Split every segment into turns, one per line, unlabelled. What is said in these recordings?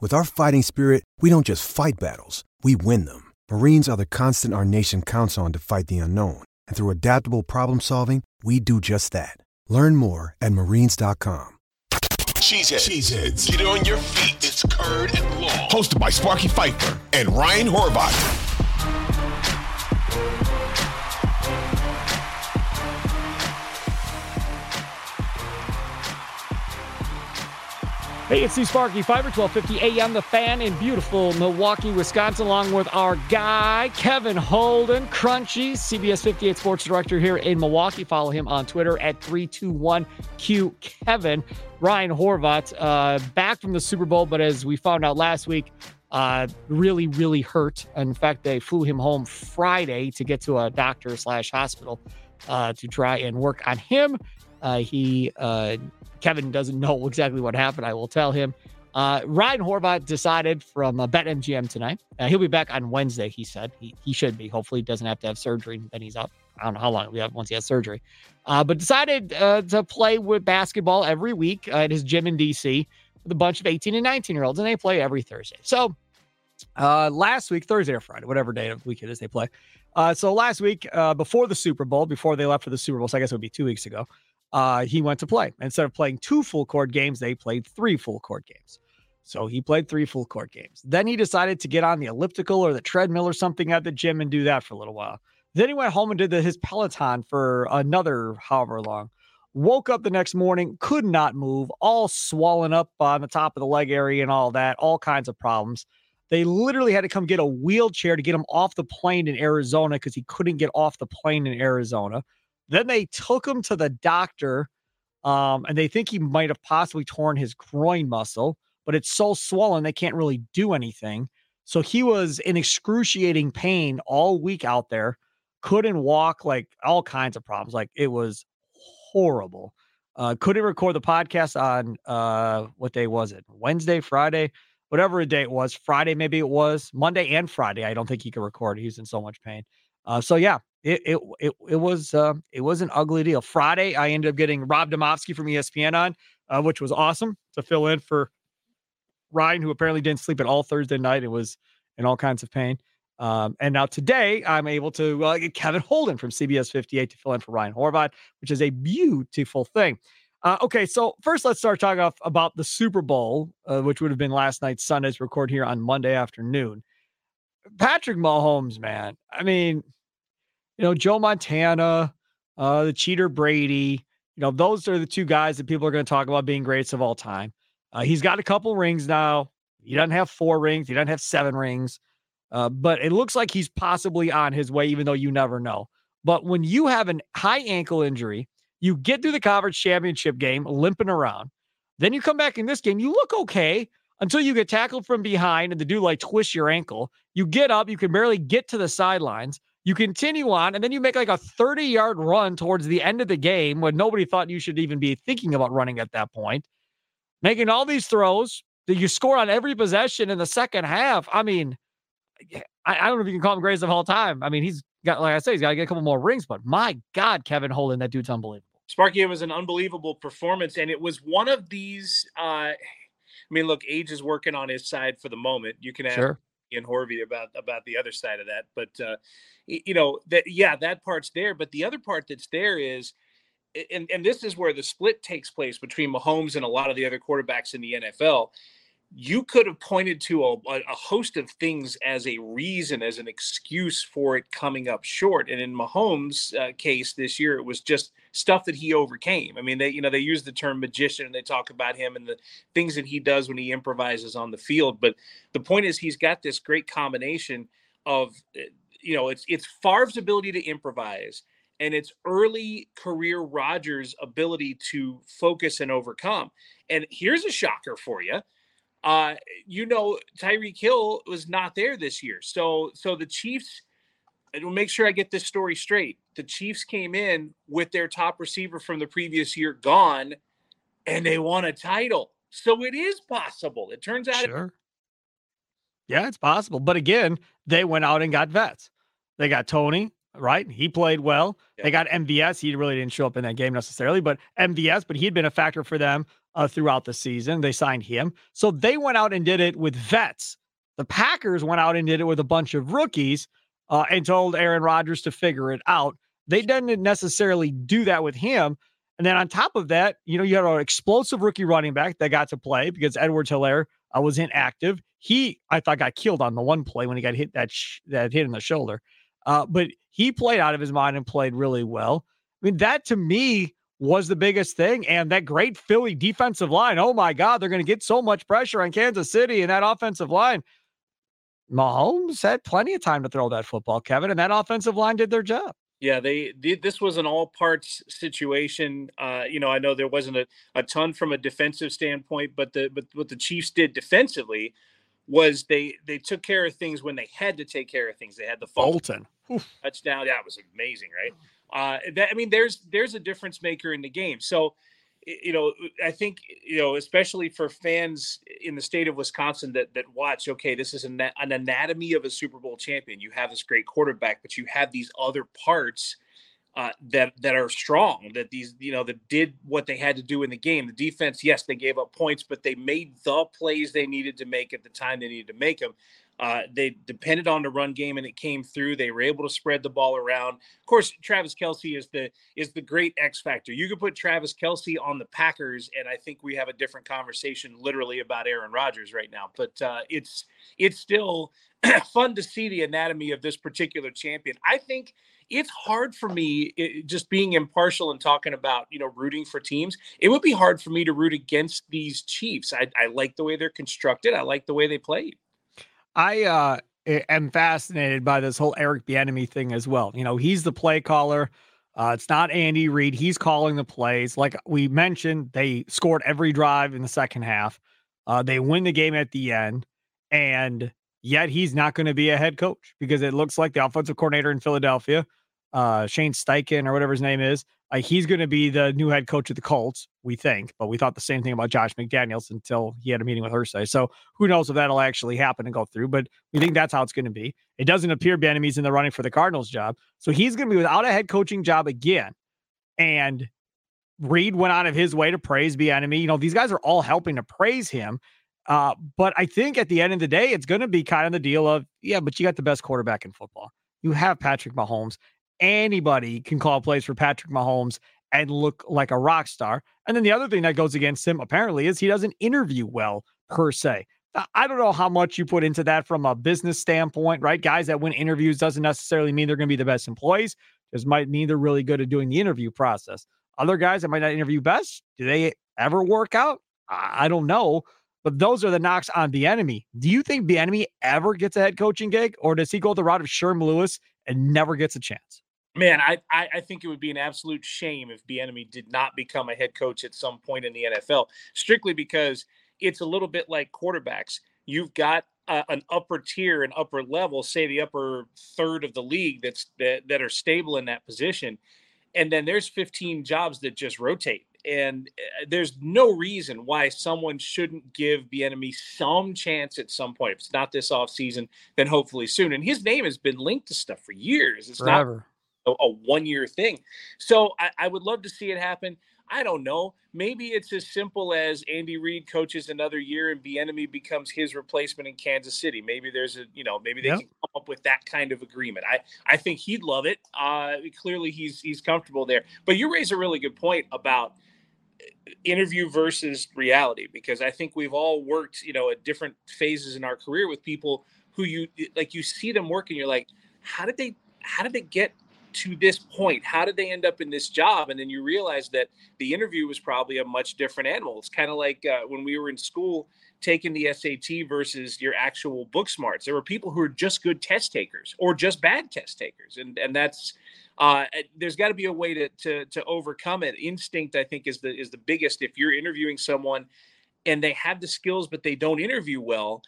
With our fighting spirit, we don't just fight battles, we win them. Marines are the constant our nation counts on to fight the unknown. And through adaptable problem solving, we do just that. Learn more at marines.com.
Cheeseheads. Cheeseheads. Get on your feet. It's Curd and Long. Hosted by Sparky Fifer and Ryan Horvath.
Hey, it's Steve Sparky, Fifer 1250 AM, the fan in beautiful Milwaukee, Wisconsin, along with our guy, Kevin Holden, Crunchy, CBS 58 Sports Director here in Milwaukee. Follow him on Twitter at 321Q Kevin. Ryan Horvath, uh, back from the Super Bowl, but as we found out last week, uh, really, really hurt. In fact, they flew him home Friday to get to a doctor slash hospital uh, to try and work on him. Uh, he uh, Kevin doesn't know exactly what happened. I will tell him. Uh, Ryan Horvath decided from uh, BetMGM tonight. Uh, he'll be back on Wednesday, he said. He, he should be. Hopefully, he doesn't have to have surgery. Then he's up. I don't know how long be up once he has surgery. Uh, but decided uh, to play with basketball every week at his gym in DC with a bunch of 18 and 19 year olds, and they play every Thursday. So uh, last week, Thursday or Friday, whatever day of the week it is, they play. Uh, so last week, uh, before the Super Bowl, before they left for the Super Bowl, so I guess it would be two weeks ago, uh, he went to play. Instead of playing two full court games, they played three full court games. So he played three full court games. Then he decided to get on the elliptical or the treadmill or something at the gym and do that for a little while. Then he went home and did the, his Peloton for another however long. Woke up the next morning, could not move, all swollen up on the top of the leg area and all that, all kinds of problems. They literally had to come get a wheelchair to get him off the plane in Arizona because he couldn't get off the plane in Arizona. Then they took him to the doctor, um, and they think he might have possibly torn his groin muscle, but it's so swollen they can't really do anything. So he was in excruciating pain all week out there, couldn't walk, like all kinds of problems. Like it was horrible. Uh, couldn't record the podcast on uh, what day was it? Wednesday, Friday, whatever day it was. Friday, maybe it was Monday and Friday. I don't think he could record. He's in so much pain. Uh, so yeah, it it it, it was uh, it was an ugly deal. Friday, I ended up getting Rob Demovsky from ESPN on, uh, which was awesome to fill in for Ryan, who apparently didn't sleep at all Thursday night. It was in all kinds of pain. Um, and now today, I'm able to uh, get Kevin Holden from CBS 58 to fill in for Ryan Horvath, which is a beautiful thing. Uh, okay, so first let's start talking off about the Super Bowl, uh, which would have been last night, Sunday's record here on Monday afternoon. Patrick Mahomes, man. I mean, you know, Joe Montana, uh, the cheater Brady, you know, those are the two guys that people are going to talk about being greats of all time. Uh, he's got a couple rings now. He doesn't have four rings. He doesn't have seven rings. Uh, but it looks like he's possibly on his way, even though you never know. But when you have a high ankle injury, you get through the conference championship game limping around. Then you come back in this game, you look okay until you get tackled from behind and the dude like twists your ankle. You get up, you can barely get to the sidelines. You continue on, and then you make like a 30 yard run towards the end of the game when nobody thought you should even be thinking about running at that point. Making all these throws that you score on every possession in the second half. I mean, I, I don't know if you can call him greatest of all time. I mean, he's got, like I said, he's got to get a couple more rings, but my God, Kevin Holden, that dude's unbelievable.
Sparky, it was an unbelievable performance, and it was one of these. Uh, I mean, look, age is working on his side for the moment. You can ask
Sure.
Ian Horvey about about the other side of that, but uh, you know that yeah, that part's there. But the other part that's there is, and and this is where the split takes place between Mahomes and a lot of the other quarterbacks in the NFL. You could have pointed to a, a, host of things as a reason, as an excuse for it coming up short. And in Mahomes' uh, case this year, it was just stuff that he overcame. I mean, they you know they use the term magician and they talk about him and the things that he does when he improvises on the field. But the point is, he's got this great combination of uh, you know it's it's Favre's ability to improvise and it's early career Rodgers' ability to focus and overcome. And here's a shocker for you uh, you know, Tyreek Hill was not there this year. So, so the Chiefs, and we'll make sure I get this story straight. The Chiefs came in with their top receiver from the previous year gone, and they won a title. So it is possible. It turns out.
Sure. It- yeah, it's possible. But again, they went out and got vets. They got Tony, right? He played well. Yeah. They got MVS. He really didn't show up in that game necessarily, but MVS, but he'd been a factor for them uh, throughout the season. They signed him. So they went out and did it with vets. The Packers went out and did it with a bunch of rookies uh, and told Aaron Rodgers to figure it out. They didn't necessarily do that with him. And then on top of that, you know, you had an explosive rookie running back that got to play because Edwards Helaire uh, was inactive. He, I thought, got killed on the one play when he got hit that sh- that hit in the shoulder. Uh, but he played out of his mind and played really well. I mean, that to me was the biggest thing. And that great Philly defensive line. Oh my God, they're going to get so much pressure on Kansas City and that offensive line. Mahomes had plenty of time to throw that football, Kevin, and that offensive line did their job.
Yeah, they did. This was an all parts situation. Uh, you know, I know there wasn't a, a ton from a defensive standpoint, but the but what the Chiefs did defensively was they they took care of things when they had to take care of things. They had the
Bolton
touchdown. That was amazing, right? Uh, that I mean, there's there's a difference maker in the game. So, you know, I think you know, especially for fans in the state of Wisconsin that that watch. Okay, this is an, an anatomy of a Super Bowl champion. You have this great quarterback, but you have these other parts. Uh, that that are strong. That these you know that did what they had to do in the game. The defense, yes, they gave up points, but they made the plays they needed to make at the time they needed to make them. Uh, they depended on the run game, and it came through. They were able to spread the ball around. Of course, Travis Kelce is the is the great X factor. You could put Travis Kelce on the Packers, and I think we have a different conversation, literally, about Aaron Rodgers right now. But uh, it's it's still fun to see the anatomy of this particular champion. I think it's hard for me it, just being impartial and talking about you know rooting for teams it would be hard for me to root against these chiefs I, I like the way they're constructed i like the way they played
I uh, am fascinated by this whole Eric Bieniemy thing as well. You know, he's the play caller. Uh, it's not Andy Reid. He's calling the plays. Like we mentioned, they scored every drive in the second half. Uh, they win the game at the end, and yet he's not going to be a head coach because it looks like the offensive coordinator in Philadelphia, uh, Shane Steichen or whatever his name is, uh, he's going to be the new head coach of the Colts, we think, but we thought the same thing about Josh McDaniels until he had a meeting with Irsay. So who knows if that'll actually happen and go through, but we think that's how it's going to be. It doesn't appear Bieniemy's in the running for the Cardinals job. So he's going to be without a head coaching job again. And Reid went out of his way to praise Bieniemy. You know, these guys are all helping to praise him. Uh, but I think at the end of the day, it's going to be kind of the deal of, yeah, but you got the best quarterback in football. You have Patrick Mahomes anybody can call plays for Patrick Mahomes and look like a rock star. And then the other thing that goes against him apparently is he doesn't interview well per se. I don't know how much you put into that from a business standpoint, right? Guys that win interviews doesn't necessarily mean they're going to be the best employees. Just might mean they're really good at doing the interview process. Other guys that might not interview best, do they ever work out? I don't know. But those are the knocks on Bieniemy. Do you think Bieniemy ever gets a head coaching gig, or does he go the route of Sherm Lewis and never gets a chance?
Man, I, I, I think it would be an absolute shame if Bieniemy did not become a head coach at some point in the NFL, strictly because it's a little bit like quarterbacks. You've got an upper tier, an upper level, say the upper third of the league that's that, that are stable in that position, and then there's 15 jobs that just rotate. And uh, there's no reason why someone shouldn't give Bieniemy some chance at some point. If it's not this off season, then hopefully soon. And his name has been linked to stuff for years. It's Forever. not a, a one year thing. So I, I would love to see it happen. I don't know. Maybe it's as simple as Andy Reid coaches another year and Bieniemy becomes his replacement in Kansas City. Maybe there's a, you know, maybe they yep. can come up with that kind of agreement. I, I think he'd love it. Uh, clearly he's he's comfortable there. But you raise a really good point about interview versus reality because I think we've all worked, you know, at different phases in our career with people who you like you see them work and you're like, how did they how did they get to this point? How did they end up in this job? And then you realize that the interview was probably a much different animal. It's kind of like uh, when we were in school taking the SAT versus your actual book smarts. There were people who are just good test takers or just bad test takers, and and that's uh, there's got to be a way to, to to overcome it. Instinct, I think, is the is the biggest. If you're interviewing someone and they have the skills but they don't interview well,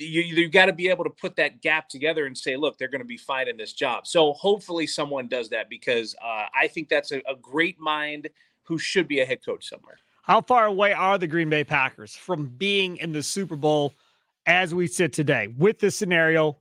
you you got to be able to put that gap together and say, look, they're going to be fine in this job. So hopefully someone does that because uh, I think that's a, a great mind who should be a head coach somewhere.
How far away are the Green Bay Packers from being in the Super Bowl as we sit today? With the scenario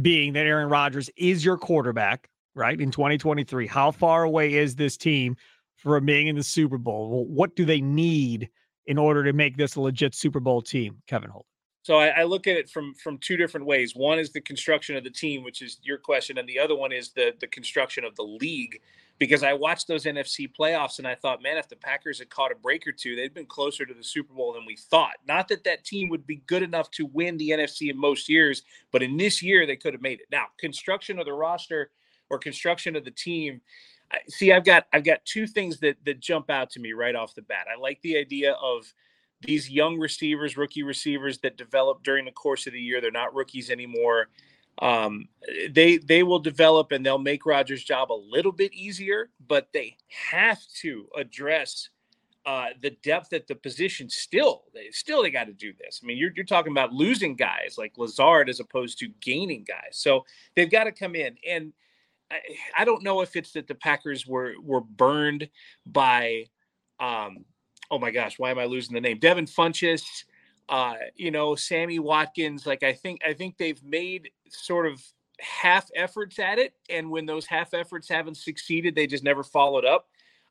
being that Aaron Rodgers is your quarterback, right, in 2023, how far away is this team from being in the Super Bowl? What do they need in order to make this a legit Super Bowl team, Kevin Holt?
So I, I, look at it from from two different ways. One is the construction of the team, which is your question, and the other one is the the construction of the league. Because I watched those NFC playoffs and I thought, man, if the Packers had caught a break or two, they'd been closer to the Super Bowl than we thought. Not that that team would be good enough to win the NFC in most years, but in this year they could have made it. Now, construction of the roster or construction of the team. See, I've got I've got two things that that jump out to me right off the bat. I like the idea of these young receivers, rookie receivers that develop during the course of the year. They're not rookies anymore. Um, they they will develop and they'll make Rodgers' job a little bit easier, but they have to address uh, the depth at the position. Still, they still they got to do this. I mean, you're you're talking about losing guys like Lazard as opposed to gaining guys. So they've got to come in and. I, I don't know if it's that the Packers were were burned by um, oh my gosh, why am I losing the name? Devin Funchess, uh, you know, Sammy Watkins. Like I think I think they've made sort of half efforts at it, and when those half efforts haven't succeeded, they just never followed up.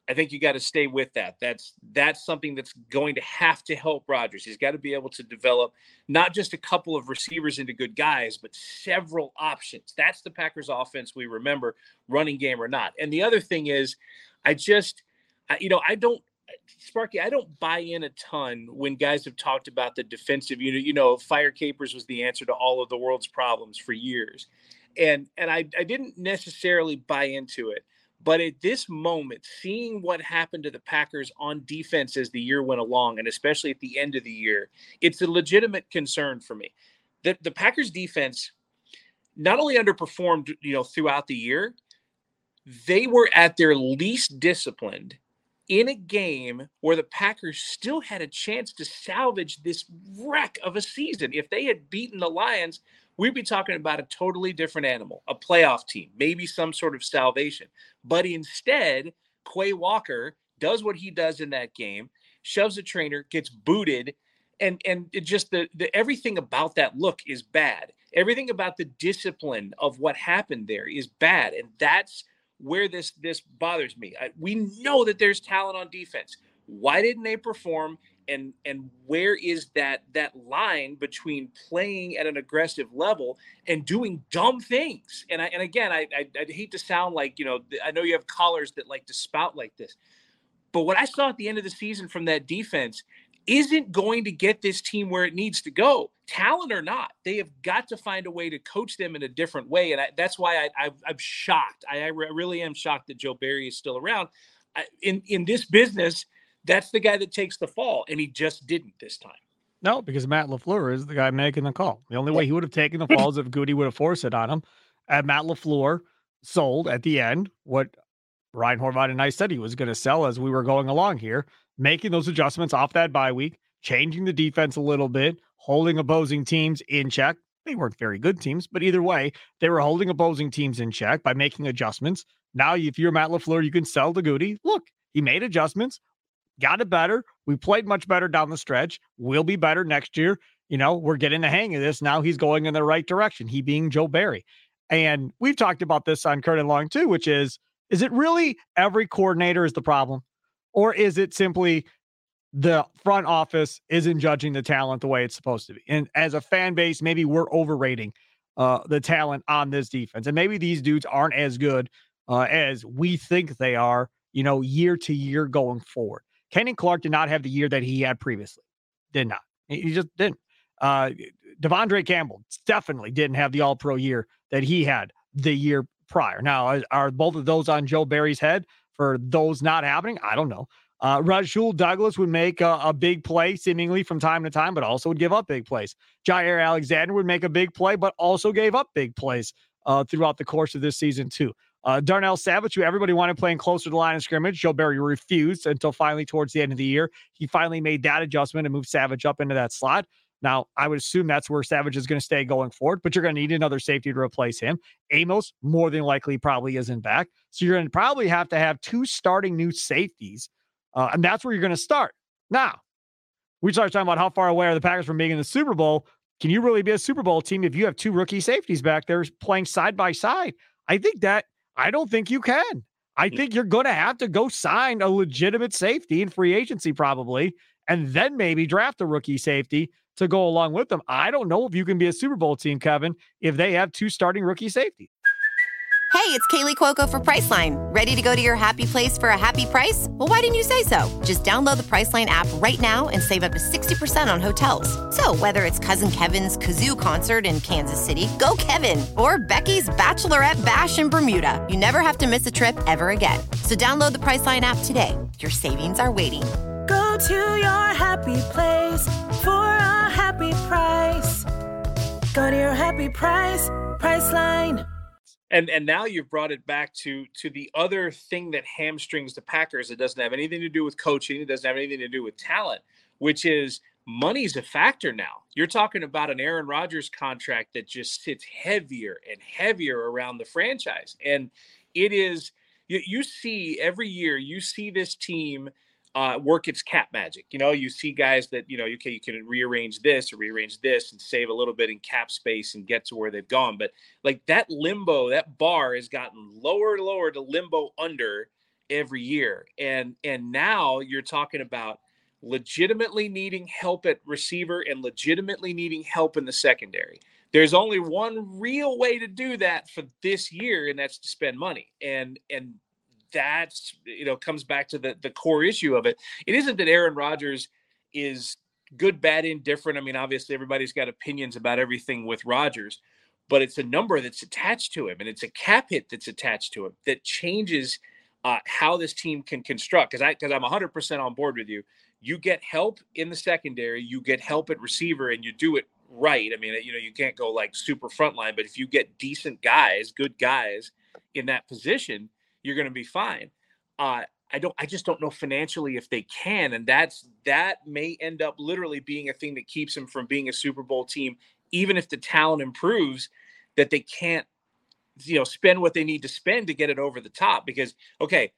I think you got to stay with that. That's that's something that's going to have to help Rodgers. He's got to be able to develop not just a couple of receivers into good guys, but several options. That's the Packers offense we remember, running game or not. And the other thing is, I just, you know, I don't Sparky, I don't buy in a ton when guys have talked about the defensive unit. You know, fire capers was the answer to all of the world's problems for years. And and I, I didn't necessarily buy into it. But at this moment, seeing what happened to the Packers on defense as the year went along, and especially at the end of the year, it's a legitimate concern for me. The, the Packers defense not only underperformed, you know, throughout the year, they were at their least disciplined in a game where the Packers still had a chance to salvage this wreck of a season. If they had beaten the Lions, we'd be talking about a totally different animal, a playoff team, maybe some sort of salvation. But instead, Quay Walker does what he does in that game, shoves a trainer, gets booted, and and just the, the everything about that look is bad. Everything about the discipline of what happened there is bad, and that's where this this bothers me. I, we know that there's talent on defense. Why didn't they perform? And and where is that that line between playing at an aggressive level and doing dumb things? And I and again, I I I'd hate to sound like you know I know you have callers that like to spout like this, but what I saw at the end of the season from that defense isn't going to get this team where it needs to go, talent or not. They have got to find a way to coach them in a different way, and I, that's why I, am shocked. I, I, really am shocked that Joe Barry is still around. I, in in this business, that's the guy that takes the fall, and he just didn't this time.
No, because Matt LaFleur is the guy making the call. The only way he would have taken the fall is if Gutey would have forced it on him. And Matt LaFleur sold at the end what Ryan Horvath and I said he was going to sell as we were going along here making those adjustments off that bye week, changing the defense a little bit, holding opposing teams in check. They weren't very good teams, but either way, they were holding opposing teams in check by making adjustments. Now, if you're Matt LaFleur, you can sell the Gutey. Look, he made adjustments, got it better. We played much better down the stretch. We'll be better next year. You know, we're getting the hang of this. Now he's going in the right direction, he being Joe Barry. And we've talked about this on Curd and Long too, which is, is it really every coordinator is the problem? Or is it simply the front office isn't judging the talent the way it's supposed to be? And as a fan base, maybe we're overrating uh, the talent on this defense. And maybe these dudes aren't as good uh, as we think they are, you know, year to year going forward. Kenny Clark did not have the year that he had previously. Did not. He just didn't. Uh, De'Vondre Campbell definitely didn't have the All Pro year that he had the year prior. Now, are both of those on Joe Barry's head for those not happening? I don't know. Uh, Rasul Douglas would make a, a, big play seemingly from time to time, but also would give up big plays. Jaire Alexander would make a big play, but also gave up big plays uh, throughout the course of this season, too. Uh, Darnell Savage, who everybody wanted playing closer to the line of scrimmage, Joe Barry refused until finally towards the end of the year. He finally made that adjustment and moved Savage up into that slot. Now, I would assume that's where Savage is going to stay going forward, but you're going to need another safety to replace him. Amos, more than likely, probably isn't back. So you're going to probably have to have two starting new safeties. Uh, and that's where you're going to start. Now, we started talking about how far away are the Packers from being in the Super Bowl. Can you really be a Super Bowl team if you have two rookie safeties back there playing side by side? I think that, I don't think you can. I think you're going to have to go sign a legitimate safety in free agency, probably, and then maybe draft a rookie safety to go along with them. I don't know if you can be a Super Bowl team, Kevin, if they have two starting rookie safety.
Hey, it's Kaley Cuoco for Priceline. Ready to go to your happy place for a happy price? Well, why didn't you say so? Just download the Priceline app right now and save up to 60% on hotels. So, whether it's Cousin Kevin's Kazoo concert in Kansas City, go Kevin, or Becky's Bachelorette Bash in Bermuda, you never have to miss a trip ever again. So, download the Priceline app today. Your savings are waiting
Go to your happy place Go to your happy price, Priceline.
And and now you've brought it back to to the other thing that hamstrings the Packers. It doesn't have anything to do with coaching. It doesn't have anything to do with talent, which is money's a factor now. You're talking about an Aaron Rodgers contract that just sits heavier and heavier around the franchise, and it is you, you see every year you see this team uh, work its cap magic. You know, you see guys that you know, okay, you can rearrange this or rearrange this and save a little bit in cap space and get to where they've gone. But like that limbo, that bar has gotten lower and lower to limbo under every year, and and now you're talking about legitimately needing help at receiver and legitimately needing help in the secondary. There's only one real way to do that for this year, and that's to spend money. And and that's you know comes back to the the core issue of it. It isn't that Aaron Rodgers is good, bad, indifferent. I mean, obviously everybody's got opinions about everything with Rodgers, but it's a number that's attached to him, and it's a cap hit that's attached to him that changes uh, how this team can construct. Because I because I'm 100 percent on board with you. You get help in the secondary, you get help at receiver, and you do it right. I mean, you know, you can't go like super frontline, but if you get decent guys, good guys in that position, you're going to be fine. Uh, I don't. I just don't know financially if they can, and that's that may end up literally being a thing that keeps them from being a Super Bowl team, even if the talent improves. That they can't, you know, spend what they need to spend to get it over the top. Because okay,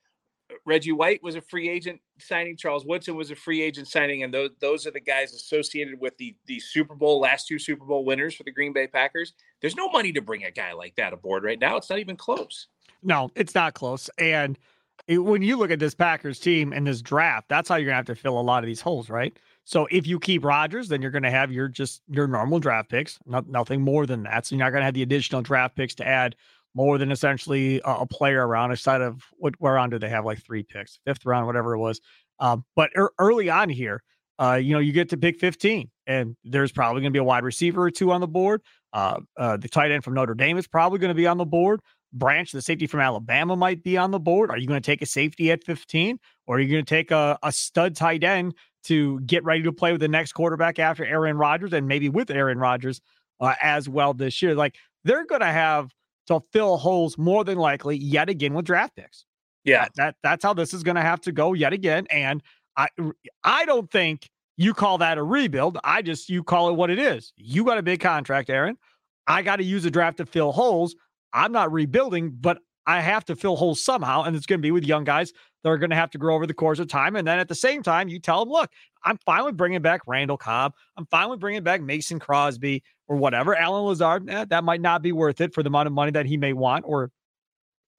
Reggie White was a free agent signing. Charles Woodson was a free agent signing, and those those are the guys associated with the the Super Bowl last two Super Bowl winners for the Green Bay Packers. There's no money to bring a guy like that aboard right now. It's not even close.
No, it's not close. And it, when you look at this Packers team and this draft, that's how you're gonna have to fill a lot of these holes, right? So if you keep Rodgers, then you're going to have your just your normal draft picks, not, nothing more than that. So you're not going to have the additional draft picks to add more than essentially a, a player around. Instead of what where on do they have like three picks, fifth round, whatever it was. Um, but er, early on here, uh, you know, you get to pick 15, and there's probably going to be a wide receiver or two on the board. Uh, uh, the tight end from Notre Dame is probably going to be on the board. Branch, the safety from Alabama, might be on the board. Are you going to take a safety at 15 or are you going to take a, a stud tight end to get ready to play with the next quarterback after Aaron Rodgers and maybe with Aaron Rodgers uh, as well this year? Like they're going to have to fill holes more than likely yet again with draft picks.
Yeah,
that, that that's how this is going to have to go yet again. And I I don't think you call that a rebuild. I just you call it what it is. You got a big contract, Aaron. I got to use a draft to fill holes. I'm not rebuilding, but I have to fill holes somehow. And it's going to be with young guys that are going to have to grow over the course of time. And then at the same time, you tell them, look, I'm fine with bringing back Randall Cobb. I'm fine with bringing back Mason Crosby or whatever. Allen Lazard, eh, that might not be worth it for the amount of money that he may want or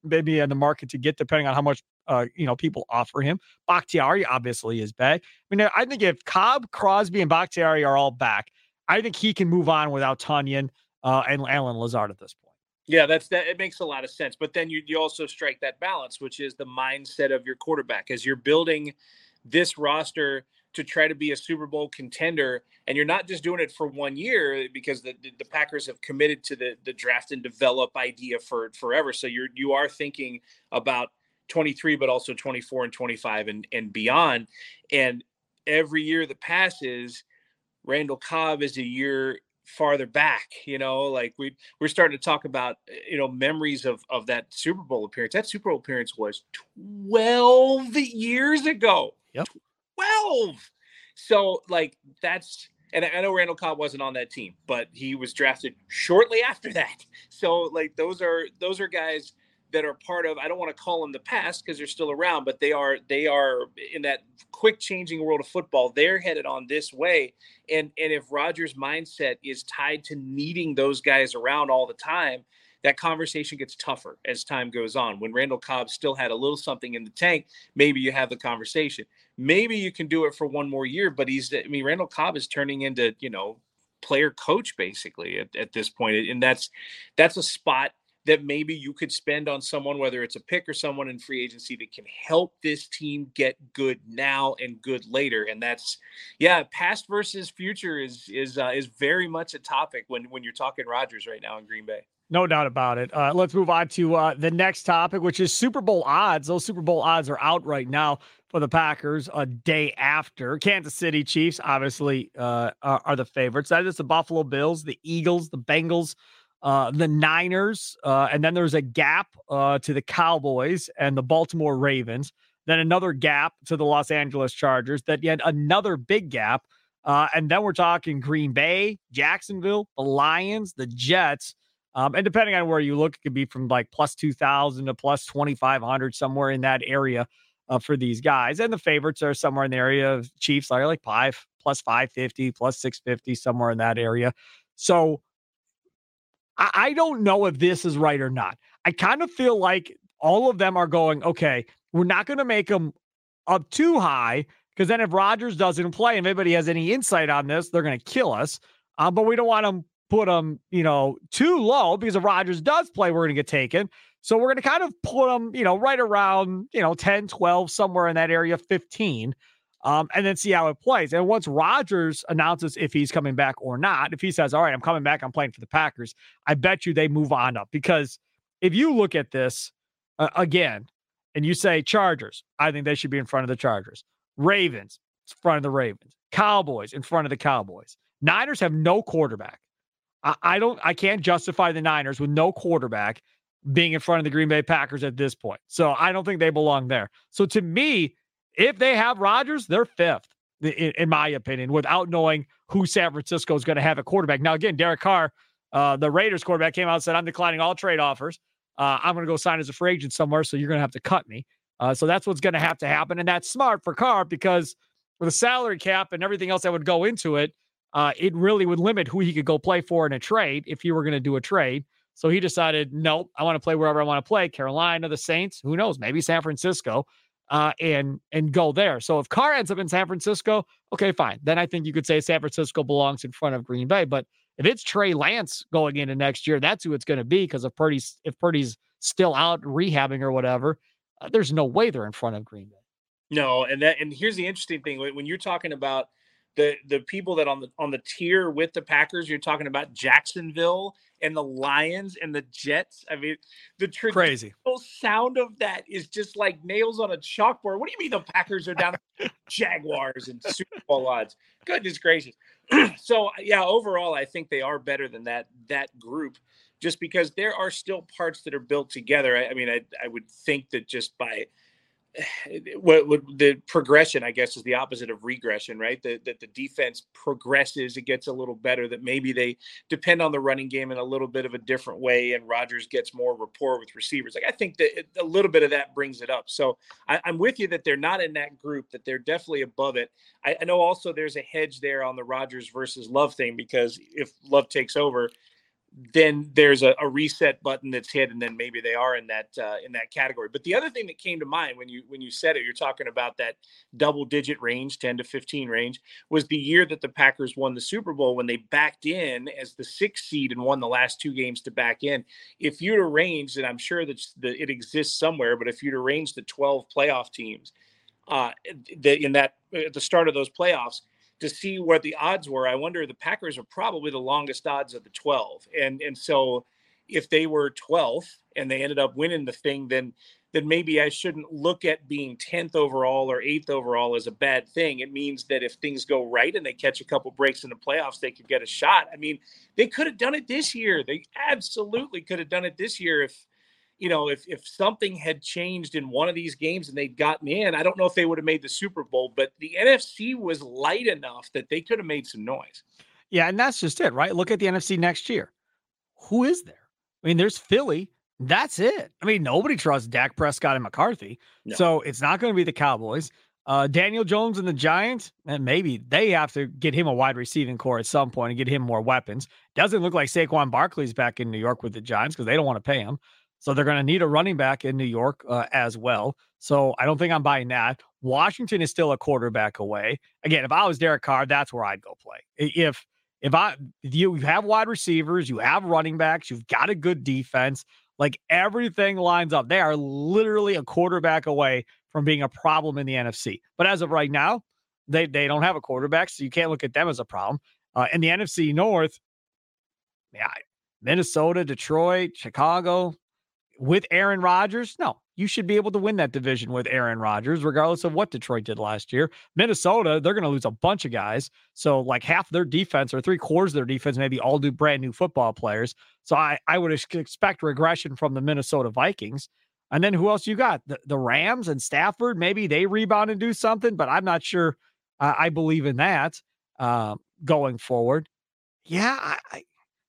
maybe in the market to get, depending on how much, uh, you know, people offer him. Bakhtiari obviously is back. I mean, I think if Cobb, Crosby, and Bakhtiari are all back, I think he can move on without Tonyan uh, and Allen Lazard at this point.
Yeah, that's that. It makes a lot of sense. But then you you also strike that balance, which is the mindset of your quarterback as you're building this roster to try to be a Super Bowl contender. And you're not just doing it for one year because the, the Packers have committed to the, the draft and develop idea for forever. So you're you are thinking about 23, but also 24 and 25 and, and beyond. And every year that passes, Randall Cobb is a year farther back you know like we we're starting to talk about eh, you know memories of of that super bowl appearance. That super bowl appearance was 12 years ago.
Yep.
12 so like that's and I know Randall Cobb wasn't on that team, but he was drafted shortly after that. So like those are those are guys that are part of I don't want to call them the past because they're still around, but they are they are in that quick changing world of football. They're headed on this way. And and if Rodgers' mindset is tied to needing those guys around all the time, that conversation gets tougher as time goes on. When Randall Cobb still had a little something in the tank, maybe you have the conversation. Maybe you can do it for one more year, but he's I mean Randall Cobb is turning into, you know, player coach basically at, at this. And that's that's a spot that maybe you could spend on someone, whether it's a pick or someone in free agency that can help this team get good now and good later. And that's, yeah, past versus future is is uh, is very much a topic when when you're talking Rodgers right now in Green Bay.
No doubt about it. Uh, let's move on to uh, the next topic, which is Super Bowl odds. Those Super Bowl odds are out right now for the Packers a day after. Kansas City Chiefs, obviously, uh, are, are, the favorites. That is the Buffalo Bills, the Eagles, the Bengals, uh, the Niners, uh, and then there's a gap uh, to the Cowboys and the Baltimore Ravens. Then another gap to the Los Angeles Chargers. Then yet another big gap. Uh, and then we're talking Green Bay, Jacksonville, the Lions, the Jets. Um, and depending on where you look, it could be from like plus 2,000 to plus 2,500, somewhere in that area uh, for these guys. And the favorites are somewhere in the area of Chiefs, are like five, plus 550, plus 650, somewhere in that area. So I, I don't know if this is right or not. I kind of feel like all of them are going, okay, we're not going to make them up too high because then if Rodgers doesn't play and anybody has any insight on this, they're going to kill us. Um, but we don't want to put them, you know, too low because if Rodgers does play, we're going to get taken. So we're going to kind of put them, you know, right around, you know, 10, 12, somewhere in that area, 15 um, and then see how it plays. And once Rodgers announces if he's coming back or not, if he says, All right, I'm coming back, I'm playing for the Packers, I bet you they move on up. Because if you look at this uh, again and you say Chargers, I think they should be in front of the Chargers. Ravens, in front of the Ravens. Cowboys, in front of the Cowboys. Niners have no quarterback. I, I don't, I can't justify the Niners with no quarterback being in front of the Green Bay Packers at this point. So I don't think they belong there. So to me, if they have Rodgers, they're fifth, in, my opinion, without knowing who San Francisco is going to have a quarterback. Now, again, Derek Carr, uh, the Raiders quarterback, came out and said, I'm declining all trade offers. Uh, I'm going to go sign as a free agent somewhere, so you're going to have to cut me. Uh, so that's what's going to have to happen. And that's smart for Carr because with a salary cap and everything else that would go into it, uh, it really would limit who he could go play for in a trade if he were going to do a trade. So he decided, nope, I want to play wherever I want to play. Carolina, the Saints, who knows, maybe San Francisco uh, and and go there. So if Carr ends up in San Francisco, okay, fine. Then I think you could say San Francisco belongs in front of Green Bay. But if it's Trey Lance going into next year, that's who it's going to be. Because if Purdy's if Purdy's still out rehabbing or whatever, uh, there's no way they're in front of Green Bay.
No, and that and here's the interesting thing when you're talking about the the people that on the on the tier with the Packers, you're talking about Jacksonville and the Lions and the Jets. I mean, the
crazy
sound of that is just like nails on a chalkboard. What do you mean the Packers are down Jaguars and Super Bowl odds? Goodness gracious. so uh, yeah, overall, I think they are better than that that group, just because there are still parts that are built together. I, I mean, I I would think that just by what, what the progression, I guess, is the opposite of regression, right? That the, the defense progresses, it gets a little better. That maybe they depend on the running game in a little bit of a different way, and Rodgers gets more rapport with receivers. Like I think that it, a little bit of that brings it up. So I, am with you that they're not in that group, that they're definitely above it. I, I know also there's a hedge there on the Rodgers versus Love thing because if Love takes over, then there's a, a, reset button that's hit, and then maybe they are in that uh, in that category. But the other thing that came to mind when you when you said it, you're talking about that double digit range, 10 to 15 range, was the year that the Packers won the Super Bowl when they backed in as the sixth seed and won the last two games to back in. If you'd arranged, and I'm sure that the, it exists somewhere, but if you'd arranged the 12 playoff teams uh, the, in that at the start of those playoffs to see what the odds were. I wonder the Packers are probably the longest odds of the 12. And and so if they were 12th and they ended up winning the thing, then then maybe I shouldn't look at being 10th overall or 8th overall as a bad thing. It means that if things go right and they catch a couple breaks in the playoffs, they could get a shot. I mean, they could have done it this year. They absolutely could have done it this year if you know, if if something had changed in one of these games and they'd gotten in, I don't know if they would have made the Super Bowl, but the NFC was light enough that they could have made some noise.
Yeah, and that's just it, right? Look at the NFC next year. Who is there? I mean, there's Philly. That's it. I mean, nobody trusts Dak Prescott and McCarthy. No. So it's not going to be the Cowboys. Uh, Daniel Jones and the Giants, and maybe they have to get him a wide receiving core at some point and get him more weapons. Doesn't look like Saquon Barkley's back in New York with the Giants because they don't want to pay him. So they're going to need a running back in New York uh, as well. So I don't think I'm buying that. Washington is still a quarterback away. Again, if I was Derek Carr, that's where I'd go play. If if I if you have wide receivers, you have running backs, you've got a good defense, like everything lines up. They are literally a quarterback away from being a problem in the NFC. But as of right now, they they don't have a quarterback, so you can't look at them as a problem. Uh, in the NFC North, yeah, Minnesota, Detroit, Chicago, with Aaron Rodgers? No, you should be able to win that division with Aaron Rodgers, regardless of what Detroit did last year. Minnesota, they're going to lose a bunch of guys. So, like half their defense or three quarters of their defense, maybe all do brand new football players. So, I, I would expect regression from the Minnesota Vikings. And then who else you got? The, the Rams and Stafford, maybe they rebound and do something, but I'm not sure uh, I believe in that uh, going forward. Yeah, I, I,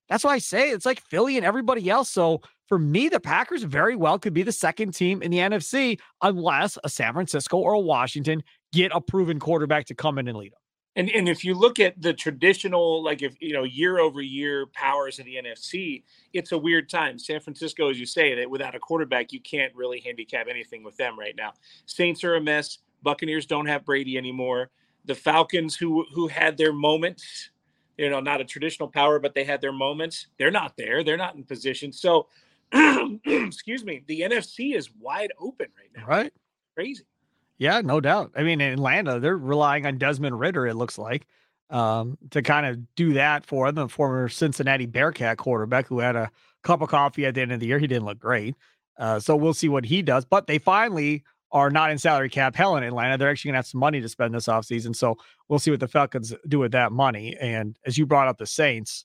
that's why I say it's like Philly and everybody else. So, for me, the Packers very well could be the second team in the NFC unless a San Francisco or a Washington get a proven quarterback to come in and lead them.
And and if you look at the traditional, like if you know, year over year powers of the NFC, it's a weird time. San Francisco, as you say, that without a quarterback, you can't really handicap anything with them right now. Saints are a mess. Buccaneers don't have Brady anymore. The Falcons, who who had their moments, you know, not a traditional power, but they had their moments. They're not there. They're not in position. So excuse me, the NFC is wide open right now.
Right.
Crazy.
Yeah, no doubt. I mean, in Atlanta, they're relying on Desmond Ridder, it looks like, um, to kind of do that for them. The former Cincinnati Bearcat quarterback who had a cup of coffee at the end of the year. He didn't look great. Uh, so we'll see what he does. But they finally are not in salary cap hell in Atlanta. They're actually going to have some money to spend this offseason. So we'll see what the Falcons do with that money. And as you brought up the Saints,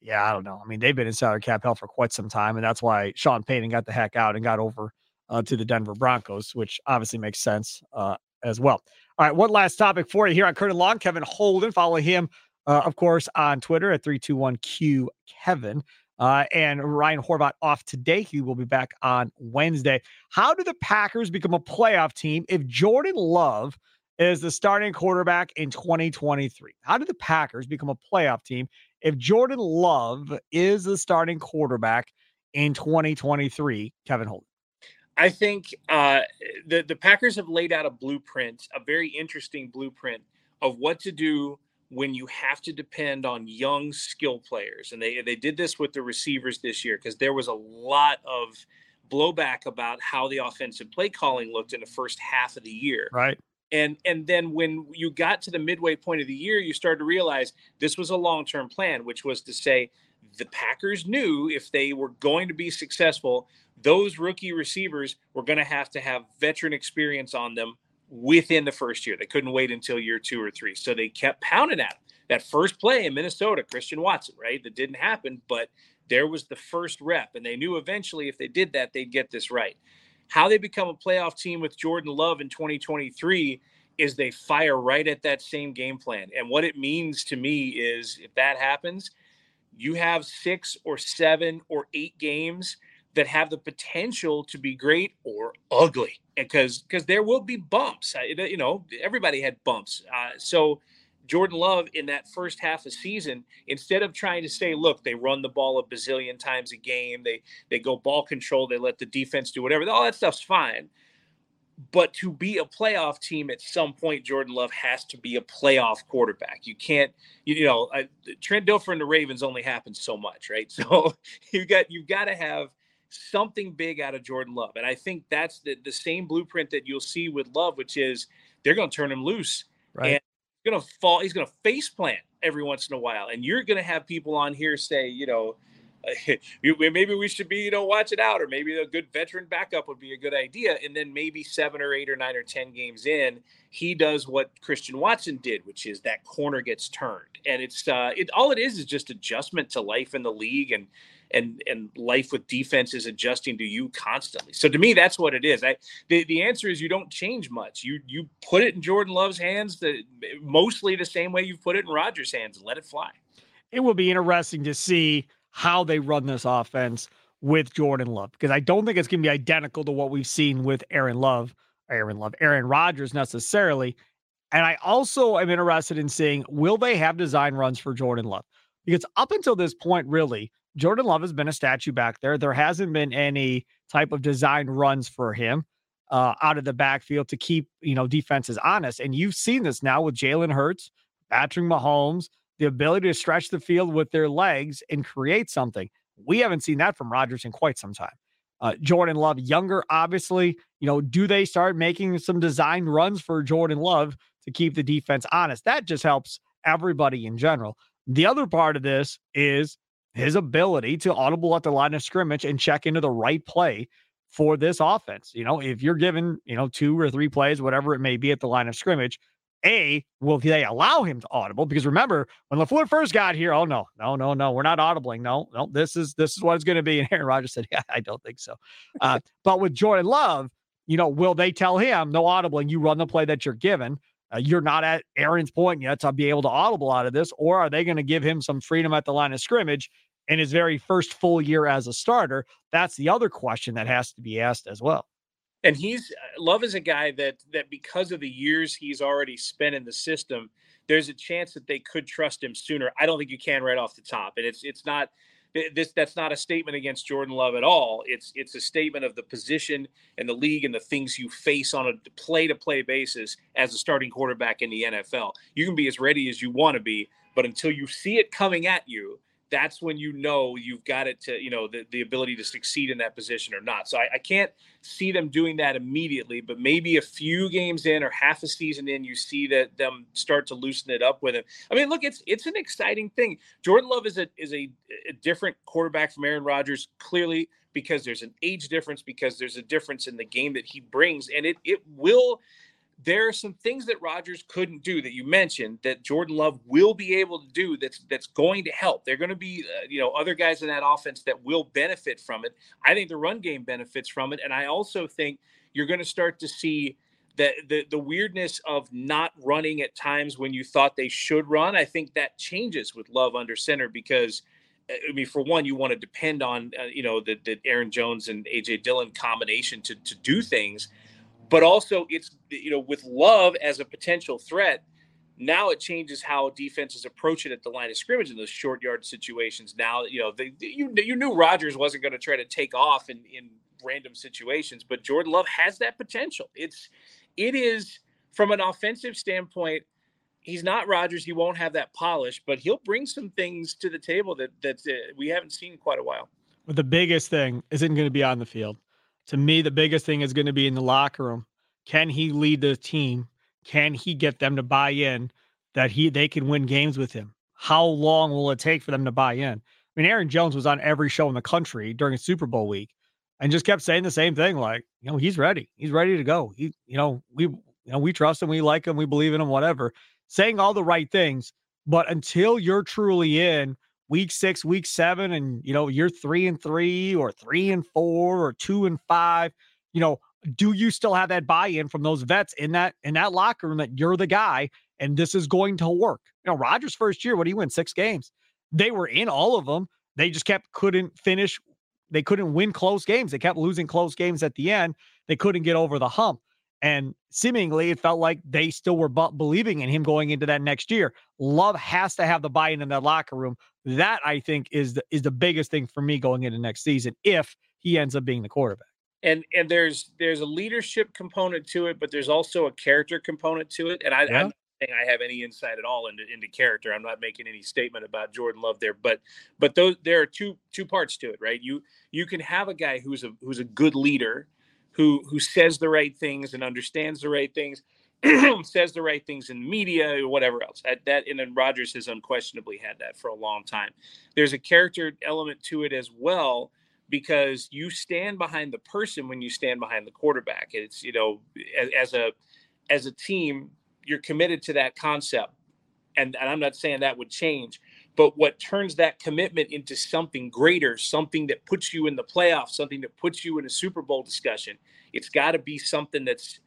yeah, I don't know. I mean, they've been in salary cap hell for quite some time, and that's why Sean Payton got the heck out and got over uh, to the Denver Broncos, which obviously makes sense uh, as well. All right, one last topic for you here on Curd and Long. Kevin Holden, follow him, uh, of course, on Twitter at 321Q Kevin. Uh, and Ryan Horvath off today. He will be back on Wednesday. How do the Packers become a playoff team if Jordan Love is the starting quarterback in 2023? How do the Packers become a playoff team if Jordan Love is the starting quarterback in 2023, Kevin Holt?
I think uh, the the Packers have laid out a blueprint, a very interesting blueprint of what to do when you have to depend on young skill players, and they they did this with the receivers this year because there was a lot of blowback about how the offensive play calling looked in the first half of the year.
Right
and and then when you got to the midway point of the year you started to realize this was a long-term plan which was to say the packers knew if they were going to be successful those rookie receivers were going to have to have veteran experience on them within the first year. They couldn't wait until year two or three. So they kept pounding at them that first play in minnesota christian watson right? That didn't happen but there was the first rep and they knew eventually if they did that they'd get this right. How they become a playoff team with Jordan Love in 2023 is they fire right at that same game plan. And what it means to me is if that happens, you have six or seven or eight games that have the potential to be great or ugly because because there will be bumps you know everybody had bumps uh, so Jordan Love in that first half of season, instead of trying to say, look, they run the ball a bazillion times a game, they they go ball control, they let the defense do whatever, all that stuff's fine. But to be a playoff team at some point, Jordan Love has to be a playoff quarterback. You can't, you, know, uh, Trent Dilfer and the Ravens only happen so much, right? So you've got you've got to have something big out of Jordan Love. And I think that's the, the same blueprint that you'll see with Love, which is they're going to turn him loose. Right. And he's going to fall, he's going to face plant every once in a while. And you're going to have people on here say, you know, maybe we should be, you know, watch it out, or maybe a good veteran backup would be a good idea. And then maybe seven or eight or nine or 10 games in, he does what Christian Watson did, which is that corner gets turned. And it's, uh, it, all it is is just adjustment to life in the league and, and, and life with defense is adjusting to you constantly. So to me, that's what it is. I, the, the answer is you don't change much. You, you put it in Jordan Love's hands, the, mostly the same way you've put it in Rodgers' hands and let it fly.
It will be interesting to see how they run this offense with Jordan Love because I don't think it's going to be identical to what we've seen with Aaron Love, Aaron Love, Aaron Rodgers necessarily. And I also am interested in seeing will they have design runs for Jordan Love? Because up until this point, really, Jordan Love has been a statue back there. There hasn't been any type of design runs for him uh, out of the backfield to keep you know defenses honest. And you've seen this now with Jalen Hurts, Patrick Mahomes, the ability to stretch the field with their legs and create something. We haven't seen that from Rodgers in quite some time. Uh, Jordan Love, younger, obviously. You know, do they start making some design runs for Jordan Love to keep the defense honest? That just helps everybody in general. The other part of this is his ability to audible at the line of scrimmage and check into the right play for this offense. You know, if you're given, you know, two or three plays, whatever it may be at the line of scrimmage, a, will they allow him to audible? Because remember, when LaFleur first got here, oh no, no, no, no, we're not audibling. No, no, this is this is what it's going to be. And Aaron Rodgers said, Yeah, I don't think so. Uh, but with Jordan Love, you know, will they tell him no audibling? You run the play that you're given. Uh, you're not at Aaron's point yet to be able to audible out of this, or are they going to give him some freedom at the line of scrimmage in his very first full year as a starter? That's the other question that has to be asked as well
and he's uh, love is a guy that that because of the years he's already spent in the system there's a chance that they could trust him sooner i don't think you can right off the top and it's it's not this that's not a statement against jordan love at all. It's it's a statement of the position and the league and the things you face on a play to play basis as a starting quarterback in the nfl you can be as ready as you want to be but until you see it coming at you that's when you know you've got it to you know the, the ability to succeed in that position or not. So I, I, can't see them doing that immediately but maybe a few games in or half a season in you see that them start to loosen it up with him. I mean look it's it's an exciting thing. Jordan love is a is a, a different quarterback from aaron rodgers clearly because there's an age difference because there's a difference in the game that he brings and it it will there are some things that Rodgers couldn't do that you mentioned that Jordan Love will be able to do that's that's going to help. They're going to be uh, you know other guys in that offense that will benefit from it. I think the run game benefits from it and I also think you're going to start to see the, the the weirdness of not running at times when you thought they should run. I think that changes with Love under center because uh, I mean, for one, you want to depend on uh, you know the, the Aaron Jones and AJ Dillon combination to to do things but also it's you know with love as a potential threat now it changes how defenses approach it at the line of scrimmage in those short yard situations now you know they, you, you knew Rodgers wasn't going to try to take off in, in random situations but jordan love has that potential it's it is from an offensive standpoint he's not Rodgers. He won't have that polish, but he'll bring some things to the table that that uh, we haven't seen in quite a while.
But the biggest thing isn't going to be on the field to me, the biggest thing is going to be in the locker room. Can he lead the team? Can he get them to buy in that he they can win games with him? How long will it take for them to buy in? I mean, Aaron Jones was on every show in the country during Super Bowl week and just kept saying the same thing, like, you know, he's ready. He's ready to go. He, you know, we you know, we trust him, we like him, we believe in him, whatever. Saying all the right things. But until you're truly in week six, week seven, and you know, you're three and three or three and four or two and five, you know, do you still have that buy-in from those vets in that in that locker room that you're the guy and this is going to work? You know, Rodgers' first year, what do you win? Six games. They were in all of them. They just kept couldn't finish. They couldn't win close games. They kept losing close games at the end. They couldn't get over the hump. And seemingly, it felt like they still were believing in him going into that next year. Love has to have the buy-in in that locker room. That I think is the, is the biggest thing for me going into next season if he ends up being the quarterback.
And and there's there's a leadership component to it, but there's also a character component to it. And I, yeah. saying I have any insight at all into into character. I'm not making any statement about Jordan Love there, but but those there are two two parts to it, right? You you can have a guy who's a who's a good leader, who who says the right things and understands the right things, says the right things in media or whatever else. That, and then Rodgers has unquestionably had that for a long time. There's a character element to it as well because you stand behind the person when you stand behind the quarterback. It's you know as, as a as a team you're committed to that concept, and, and I'm not saying that would change. But what turns that commitment into something greater, something that puts you in the playoffs, something that puts you in a Super Bowl discussion, it's got to be something that's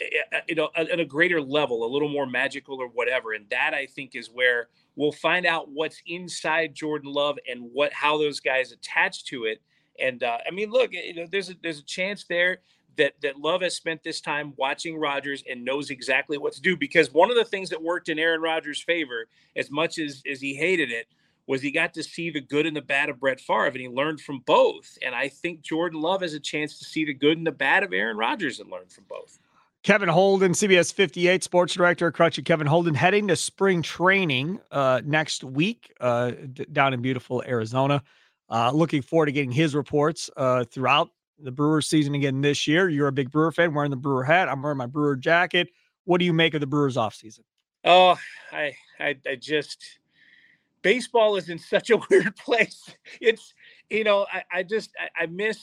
eh, eh, you know at a greater level, a little more magical or whatever. And that I think is where we'll find out what's inside Jordan Love and what how those guys attach to it and uh, I mean, look, you know, there's a, there's a chance there that that Love has spent this time watching Rodgers and knows exactly what to do. Because one of the things that worked in Aaron Rodgers' favor, as much as as he hated it, was he got to see the good and the bad of Brett Favre, and he learned from both. And I think Jordan Love has a chance to see the good and the bad of Aaron Rodgers and learn from both.
Kevin Holden, CBS 58 sports director, Crunchy Kevin Holden, heading to spring training uh, next week uh, d- down in beautiful Arizona. Uh, looking forward to getting his reports uh, throughout the Brewers season again this year. You're a big Brewer fan, wearing the Brewer hat. I'm wearing my Brewer jacket. What do you make of the Brewers offseason?
Oh, I, I, I just baseball is in such a weird place. It's you know, I, I just I, I miss.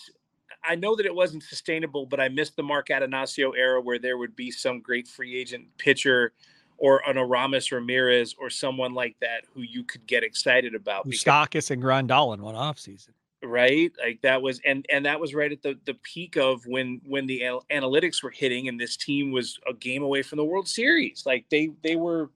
I know that it wasn't sustainable, but I miss the Mark Attanasio era where there would be some great free agent pitcher or an Aramis Ramirez or someone like that who you could get excited about.
Moustakas and Grandal in one offseason.
Right. Like that was and and that was right at the, the peak of when when the al- analytics were hitting and this team was a game away from the World Series. Like they they were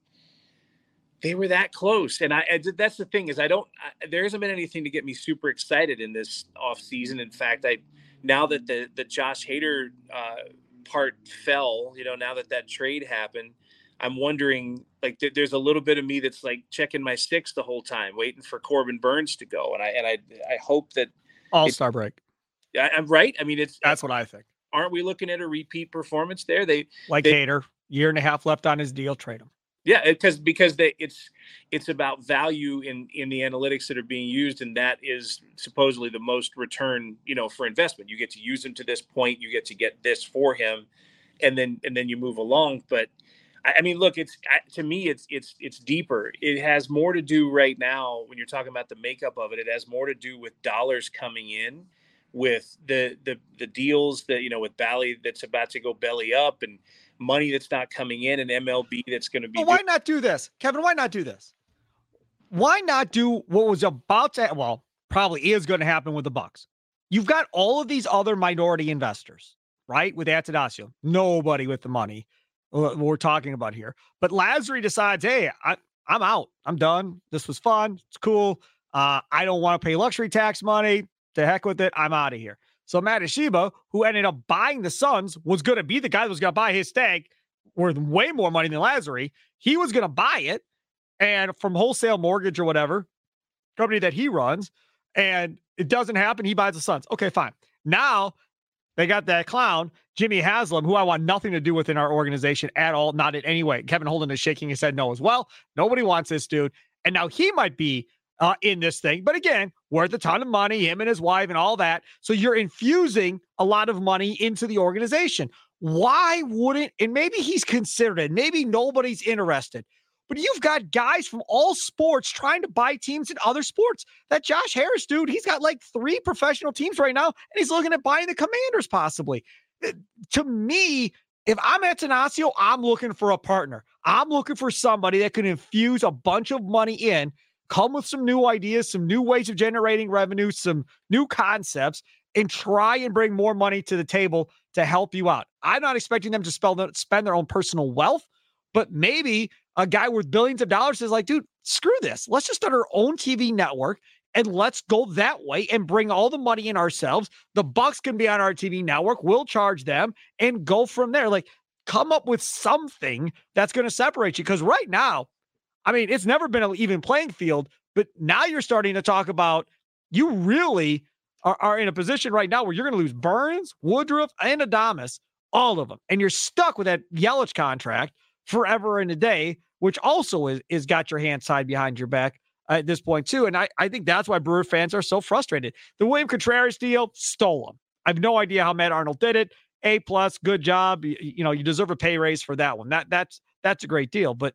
they were that close. And I, I that's the thing is I don't I, there hasn't been anything to get me super excited in this off season. In fact, I now that the the Josh Hader uh, part fell, you know, now that that trade happened, I'm wondering, like, th- there's a little bit of me that's like checking my sticks the whole time, waiting for Corbin Burnes to go, and I and I I hope that
All Star break.
Yeah, I, am right. I mean, it's
that's what I think.
Aren't we looking at a repeat performance there? They
like
they,
Hader, year and a half left on his deal, trade him.
Yeah, because because they it's it's about value in in the analytics that are being used, and that is supposedly the most return, you know, for investment. You get to use him to this point, you get to get this for him, and then and then you move along. But I mean, look, it's to me, it's it's it's deeper. It has more to do right now when you're talking about the makeup of it. It has more to do with dollars coming in, with the the the deals that you know with Bally that's about to go belly up, and money that's not coming in, and MLB that's going to be.
Well, why not do this, Kevin? Why not do this? Why not do what was about to? Well, probably is going to happen with the Bucks. You've got all of these other minority investors, right? With Attanasio, nobody with the money what we're talking about here. But Lasry decides, hey, I, I'm out. I'm done. This was fun. It's cool. Uh, I don't want to pay luxury tax money. To heck with it. I'm out of here. So Matt who ended up buying the Suns, was going to be the guy that was going to buy his stake worth way more money than Lasry. He was going to buy it and from wholesale mortgage or whatever company that he runs. And it doesn't happen. He buys the Suns. Okay, fine. Now they got that clown, Jimmy Haslam, who I want nothing to do with in our organization at all, not in any way. Kevin Holden is shaking his head no as well. Nobody wants this dude. And now he might be uh, in this thing. But again, worth a ton of money, him and his wife and all that. So you're infusing a lot of money into the organization. Why wouldn't, and maybe he's considered it, maybe nobody's interested. But you've got guys from all sports trying to buy teams in other sports. That Josh Harris dude, he's got like three professional teams right now, and he's looking at buying the Commanders possibly. Uh, to me, if I'm Attanasio, I'm looking for a partner. I'm looking for somebody that can infuse a bunch of money in, come with some new ideas, some new ways of generating revenue, some new concepts, and try and bring more money to the table to help you out. I'm not expecting them to spend their own personal wealth, but maybe a guy worth billions of dollars is like, dude, screw this. Let's just start our own TV network and let's go that way and bring all the money in ourselves. The Bucks can be on our TV network. We'll charge them and go from there. Like, come up with something that's going to separate you. Because right now, I mean, it's never been an even playing field, but now you're starting to talk about you really are, are in a position right now where you're going to lose Burnes, Woodruff, and Adames, all of them. And you're stuck with that Yelich contract forever and a day, which also is, is got your hands tied behind your back at this point, too. And I, I think that's why Brewer fans are so frustrated. The William Contreras deal stole him. I have no idea how Matt Arnold did it. A plus, good job. You, you know, you deserve a pay raise for that one. That that's that's a great deal. But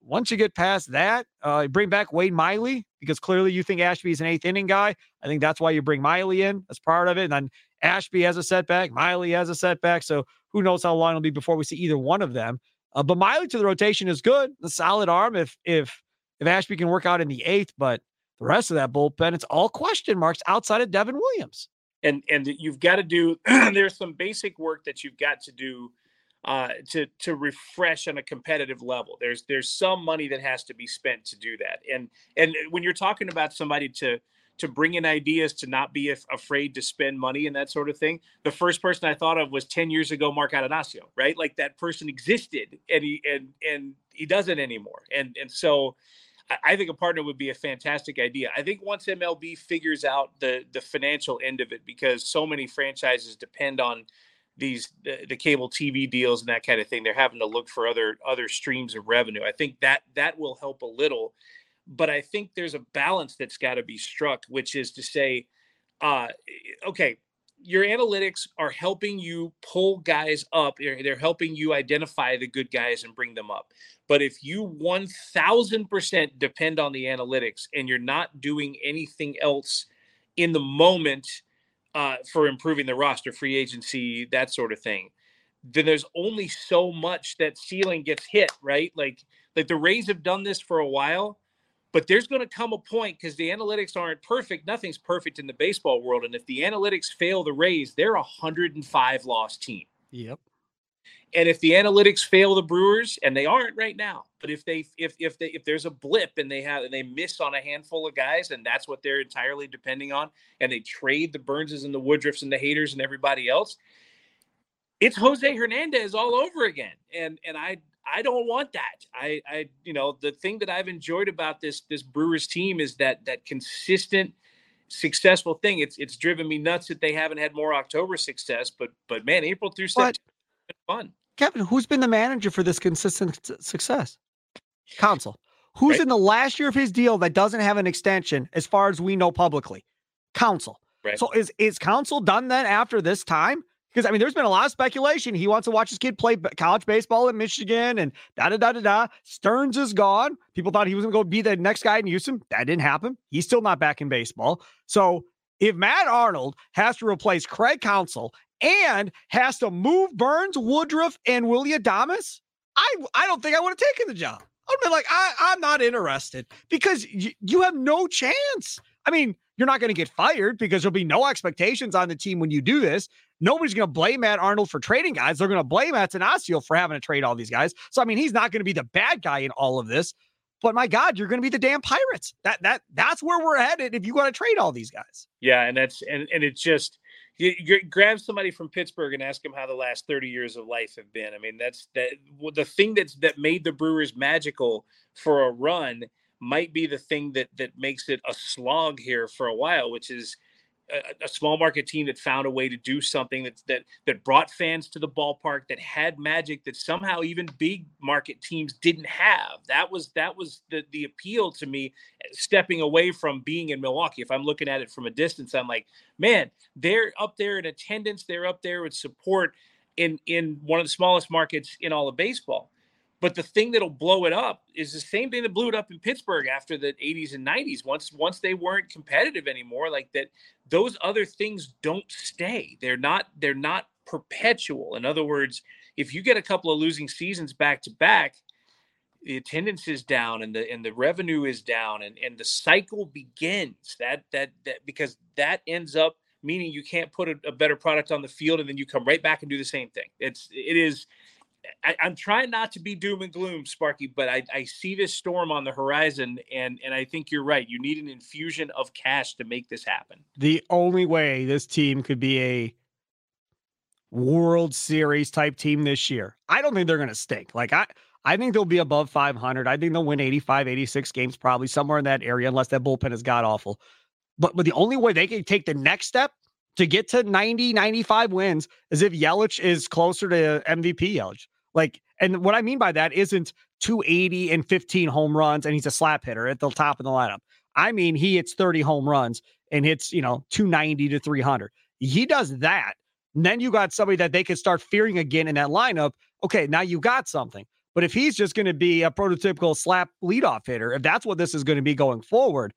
once you get past that, uh, bring back Wade Miley because clearly you think Ashby is an eighth inning guy. I think that's why you bring Miley in as part of it. And then Ashby has a setback, Miley has a setback. So who knows how long it'll be before we see either one of them. Uh, but Miley to the rotation is good, a solid arm if if if Ashby can work out in the eighth. But the rest of that bullpen, it's all question marks outside of Devin Williams.
And and you've got to do there's some basic work that you've got to do uh, to to refresh on a competitive level. There's there's some money that has to be spent to do that. And and when you're talking about somebody to to bring in ideas to not be af- afraid to spend money and that sort of thing. The first person I thought of was 10 years ago, Mark Attanasio, right? Like that person existed and he and and he doesn't anymore. And and so I think a partner would be a fantastic idea. I think once MLB figures out the the financial end of it, because so many franchises depend on these the, the, cable TV deals and that kind of thing. They're having to look for other other streams of revenue. I think that that will help a little, but I think there's a balance that's got to be struck, which is to say, uh, okay, your analytics are helping you pull guys up. They're, helping you identify the good guys and bring them up. But if you 1000% depend on the analytics and you're not doing anything else in the moment uh, for improving the roster, free agency, that sort of thing, then there's only so much that ceiling gets hit, right? Like, like the Rays have done this for a while, but there's going to come a point because the analytics aren't perfect. Nothing's perfect in the baseball world, and if the analytics fail the Rays, they're a 105 loss team.
Yep.
And if the analytics fail the Brewers, and they aren't right now, but if they if if they if there's a blip and they have and they miss on a handful of guys, and that's what they're entirely depending on, and they trade the Burnses and the Woodruffs and the Haders and everybody else, it's Jose Hernandez all over again. And and I I don't want that. I I you know the thing that I've enjoyed about this this Brewers team is that that consistent successful thing. It's it's driven me nuts that they haven't had more October success, but but man, April through September, fun.
Kevin, who's been the manager for this consistent success? Counsell. Who's right. in the last year of his deal that doesn't have an extension, as far as we know publicly? Counsell. Right. So is is Counsell done then after this time? Because I mean, there's been a lot of speculation. He wants to watch his kid play college baseball in Michigan, and da da da da da. Stearns is gone. People thought he was going to go be the next guy in Houston. That didn't happen. He's still not back in baseball. So if Matt Arnold has to replace Craig Counsell and has to move Burnes, Woodruff, and Willy Adames, I I don't think I would have taken the job. I'd be like, I, I'm not interested because y- you have no chance. I mean, you're not going to get fired because there'll be no expectations on the team when you do this. Nobody's going to blame Matt Arnold for trading guys. They're going to blame Attanasio for having to trade all these guys. So I mean, he's not going to be the bad guy in all of this. But my God, you're going to be the damn Pirates. That that that's where we're headed if you want to trade all these guys.
Yeah, and that's and and it's just you, you, grab somebody from Pittsburgh and ask them how the last 30 years of life have been. I mean, that's that the thing that's that made the Brewers magical for a run might be the thing that that makes it a slog here for a while, which is a, a, small market team that found a way to do something that that that brought fans to the ballpark that had magic that somehow even big market teams didn't have. That was that was the the appeal to me stepping away from being in Milwaukee. If I'm looking at it from a distance I'm like man they're up there in attendance. They're up there with support in in one of the smallest markets in all of baseball but the thing that'll blow it up is the same thing that blew it up in Pittsburgh after the 80s and 90s. Once once they weren't competitive anymore, like that, those other things don't stay. They're not they're not perpetual. In other words, if you get a couple of losing seasons back to back, the attendance is down and the and the revenue is down and, and the cycle begins. That that that because that ends up meaning you can't put a, a better product on the field and then you come right back and do the same thing. It's it is I, am trying not to be doom and gloom, Sparky, but I, I see this storm on the horizon, and and I think you're right. You need an infusion of cash to make this happen.
The only way this team could be a World Series type team this year, I don't think they're going to stink. Like I, I think they'll be above 500. I think they'll win 85, 86 games, probably somewhere in that area, unless that bullpen is god awful. But but the only way they can take the next step to get to 90, 95 wins is if Yelich is closer to MVP Yelich Like, and what I mean by that isn't 280 and 15 home runs and he's a slap hitter at the top of the lineup. I mean, he hits 30 home runs and hits, you know, 290 to 300. He does that. And then you got somebody that they can start fearing again in that lineup. Okay, now you got something. But if he's just going to be a prototypical slap leadoff hitter, if that's what this is going to be going forward,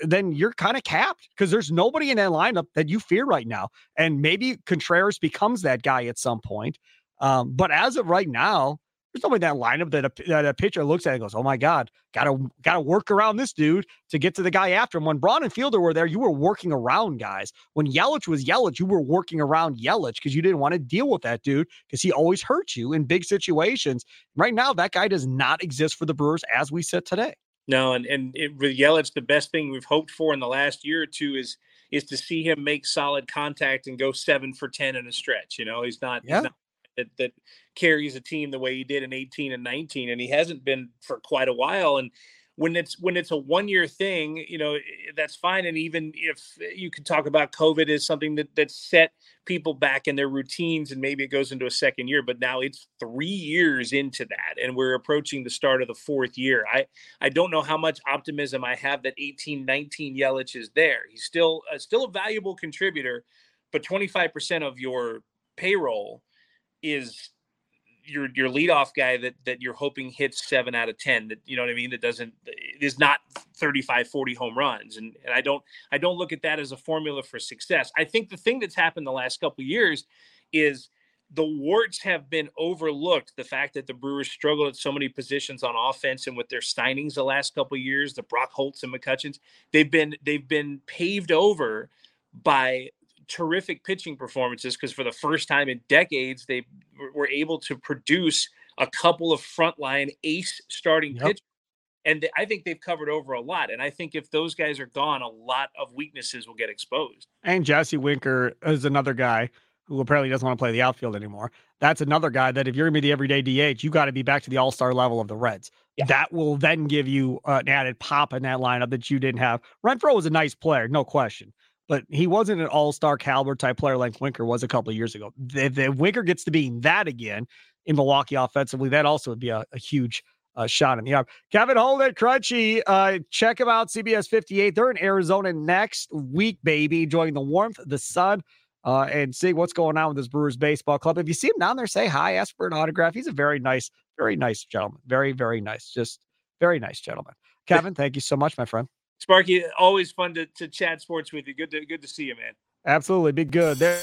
then you're kind of capped because there's nobody in that lineup that you fear right now. And maybe Contreras becomes that guy at some point. Um, but as of right now, there's nobody in that lineup that a, that a pitcher looks at and goes, "Oh my God, gotta gotta work around this dude to get to the guy after him." When Braun and Fielder were there, you were working around guys. When Yelich was Yelich, you were working around Yelich because you didn't want to deal with that dude because he always hurt you in big situations. Right now, that guy does not exist for the Brewers as we sit today.
No, and and it, with Yelich, the best thing we've hoped for in the last year or two is is to see him make solid contact and go seven for ten in a stretch. You know, he's not, yeah. he's not that, that carries a team the way he did in 18 and 19 and he hasn't been for quite a while and when it's when it's a one year thing you know that's fine and even if you could talk about covid as something that that set people back in their routines and maybe it goes into a second year but now it's three years into that and we're approaching the start of the fourth year. I i don't know how much optimism i have that 18 19 yelich is there. He's still uh, still a valuable contributor but 25% of your payroll is your your leadoff guy that that you're hoping hits seven out of ten that you know what I mean that doesn't is not 35 40 home runs and and I don't I don't look at that as a formula for success. I think the thing that's happened the last couple years is the warts have been overlooked. The fact that the Brewers struggled at so many positions on offense and with their signings the last couple years, the Brock Holts and McCutchens, they've been they've been paved over by terrific pitching performances because for the first time in decades, they were able to produce a couple of frontline ace starting yep. pitchers. And I think they've covered over a lot. And I think if those guys are gone, a lot of weaknesses will get exposed.
And Jesse Winker is another guy who apparently doesn't want to play the outfield anymore. That's another guy that if you're going to be the everyday DH, you got to be back to the all star level of the Reds. Yeah. That will then give you uh, an added pop in that lineup that you didn't have. Renfroe was a nice player, no question but he wasn't an all-star caliber type player like Winker was a couple of years ago. If, if Winker gets to being that again in Milwaukee offensively, that also would be a, a huge uh, shot in the arm. Kevin Holden, Crunchy, uh, check him out, CBS 58. They're in Arizona next week, baby, enjoying the warmth, the sun, uh, and seeing what's going on with this Brewers baseball club. If you see him down there, say hi, ask for an autograph. He's a very nice, very nice gentleman. Very, very nice. Just very nice gentleman. Kevin, thank you so much, my friend.
Sparky, always fun to, to chat sports with you. Good to good to see you, man.
Absolutely. Be good. There